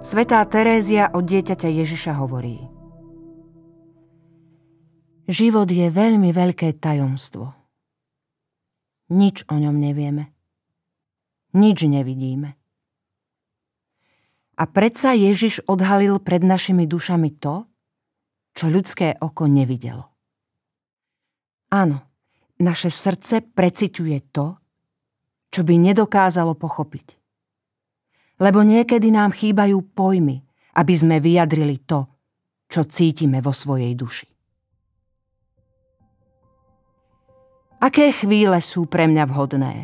Svetá Terézia od dieťaťa Ježiša hovorí. Život je veľmi veľké tajomstvo. Nič o ňom nevieme. Nič nevidíme. A predsa Ježiš odhalil pred našimi dušami to, čo ľudské oko nevidelo. Áno, naše srdce preciťuje to, čo by nedokázalo pochopiť lebo niekedy nám chýbajú pojmy, aby sme vyjadrili to, čo cítime vo svojej duši. Aké chvíle sú pre mňa vhodné?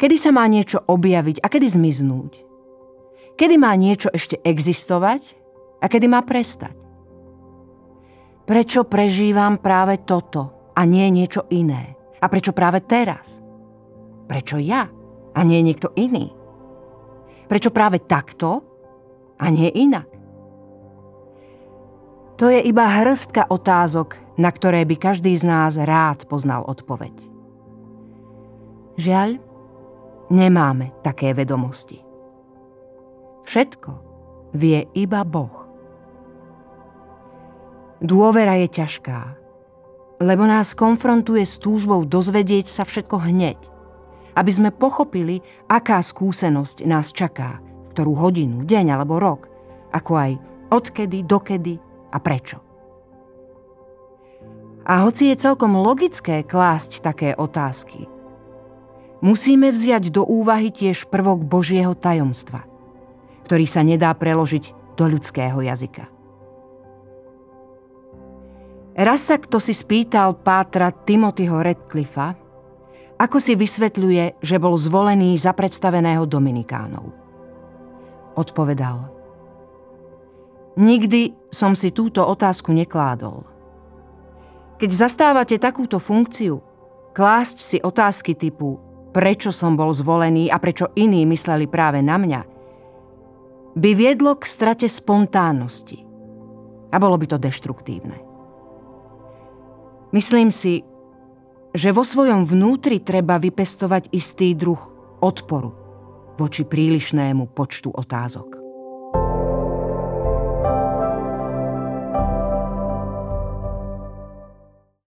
Kedy sa má niečo objaviť a kedy zmiznúť? Kedy má niečo ešte existovať a kedy má prestať? Prečo prežívam práve toto a nie niečo iné? A prečo práve teraz? Prečo ja a nie niekto iný? Prečo práve takto a nie inak? To je iba hrstka otázok, na ktoré by každý z nás rád poznal odpoveď. Žiaľ, nemáme také vedomosti. Všetko vie iba Boh. Dôvera je ťažká, lebo nás konfrontuje s túžbou dozvedieť sa všetko hneď – aby sme pochopili, aká skúsenosť nás čaká, v ktorú hodinu, deň alebo rok, ako aj odkedy, dokedy a prečo. A hoci je celkom logické klásť také otázky, musíme vziať do úvahy tiež prvok Božieho tajomstva, ktorý sa nedá preložiť do ľudského jazyka. Raz sa kto si spýtal pátra Timothyho Redcliffa, ako si vysvetľuje, že bol zvolený za predstaveného Dominikánov? Odpovedal. Nikdy som si túto otázku nekládol. Keď zastávate takúto funkciu, klásť si otázky typu prečo som bol zvolený a prečo iní mysleli práve na mňa, by viedlo k strate spontánnosti. A bolo by to deštruktívne. Myslím si, že vo svojom vnútri treba vypestovať istý druh odporu voči prílišnému počtu otázok.